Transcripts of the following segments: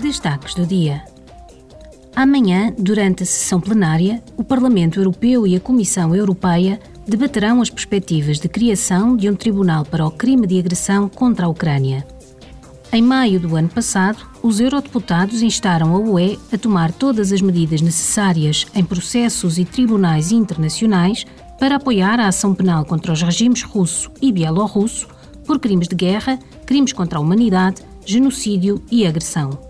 Destaques do dia. Amanhã, durante a sessão plenária, o Parlamento Europeu e a Comissão Europeia debaterão as perspectivas de criação de um tribunal para o crime de agressão contra a Ucrânia. Em maio do ano passado, os eurodeputados instaram a UE a tomar todas as medidas necessárias em processos e tribunais internacionais para apoiar a ação penal contra os regimes russo e bielorrusso por crimes de guerra, crimes contra a humanidade, genocídio e agressão.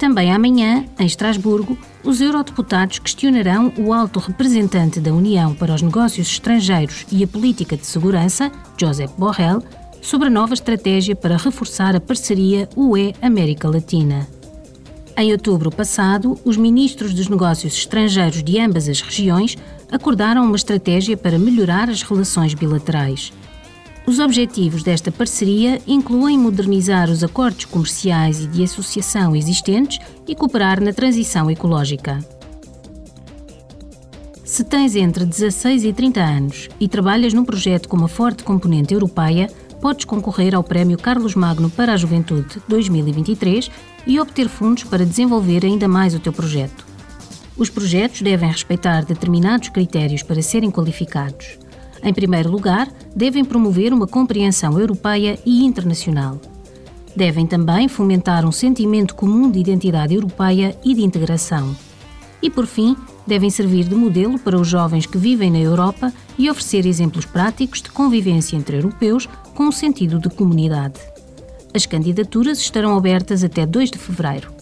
Também amanhã, em Estrasburgo, os eurodeputados questionarão o alto representante da União para os Negócios Estrangeiros e a Política de Segurança, Josep Borrell, sobre a nova estratégia para reforçar a parceria UE-América Latina. Em outubro passado, os ministros dos Negócios Estrangeiros de ambas as regiões acordaram uma estratégia para melhorar as relações bilaterais. Os objetivos desta parceria incluem modernizar os acordos comerciais e de associação existentes e cooperar na transição ecológica. Se tens entre 16 e 30 anos e trabalhas num projeto com uma forte componente europeia, podes concorrer ao Prémio Carlos Magno para a Juventude 2023 e obter fundos para desenvolver ainda mais o teu projeto. Os projetos devem respeitar determinados critérios para serem qualificados. Em primeiro lugar, devem promover uma compreensão europeia e internacional. Devem também fomentar um sentimento comum de identidade europeia e de integração. E, por fim, devem servir de modelo para os jovens que vivem na Europa e oferecer exemplos práticos de convivência entre europeus com um sentido de comunidade. As candidaturas estarão abertas até 2 de fevereiro.